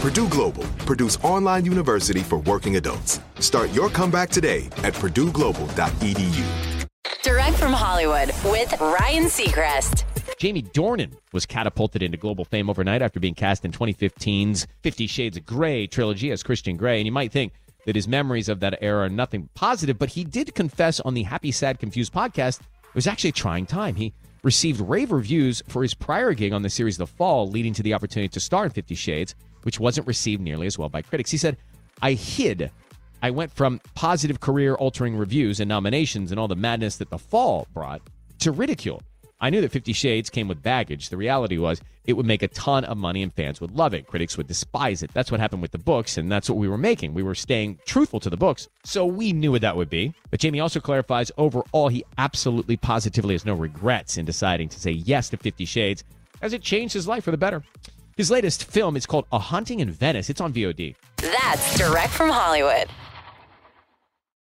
Purdue Global, Purdue's online university for working adults. Start your comeback today at purdueglobal.edu. Direct from Hollywood with Ryan Seacrest. Jamie Dornan was catapulted into global fame overnight after being cast in 2015's Fifty Shades of Grey trilogy as Christian Grey. And you might think that his memories of that era are nothing positive, but he did confess on the Happy, Sad, Confused podcast it was actually a trying time. He received rave reviews for his prior gig on the series The Fall, leading to the opportunity to star in Fifty Shades, which wasn't received nearly as well by critics. He said, I hid. I went from positive career altering reviews and nominations and all the madness that The Fall brought to ridicule. I knew that Fifty Shades came with baggage. The reality was it would make a ton of money and fans would love it. Critics would despise it. That's what happened with the books, and that's what we were making. We were staying truthful to the books, so we knew what that would be. But Jamie also clarifies overall, he absolutely positively has no regrets in deciding to say yes to Fifty Shades, as it changed his life for the better. His latest film is called A Haunting in Venice. It's on VOD. That's direct from Hollywood.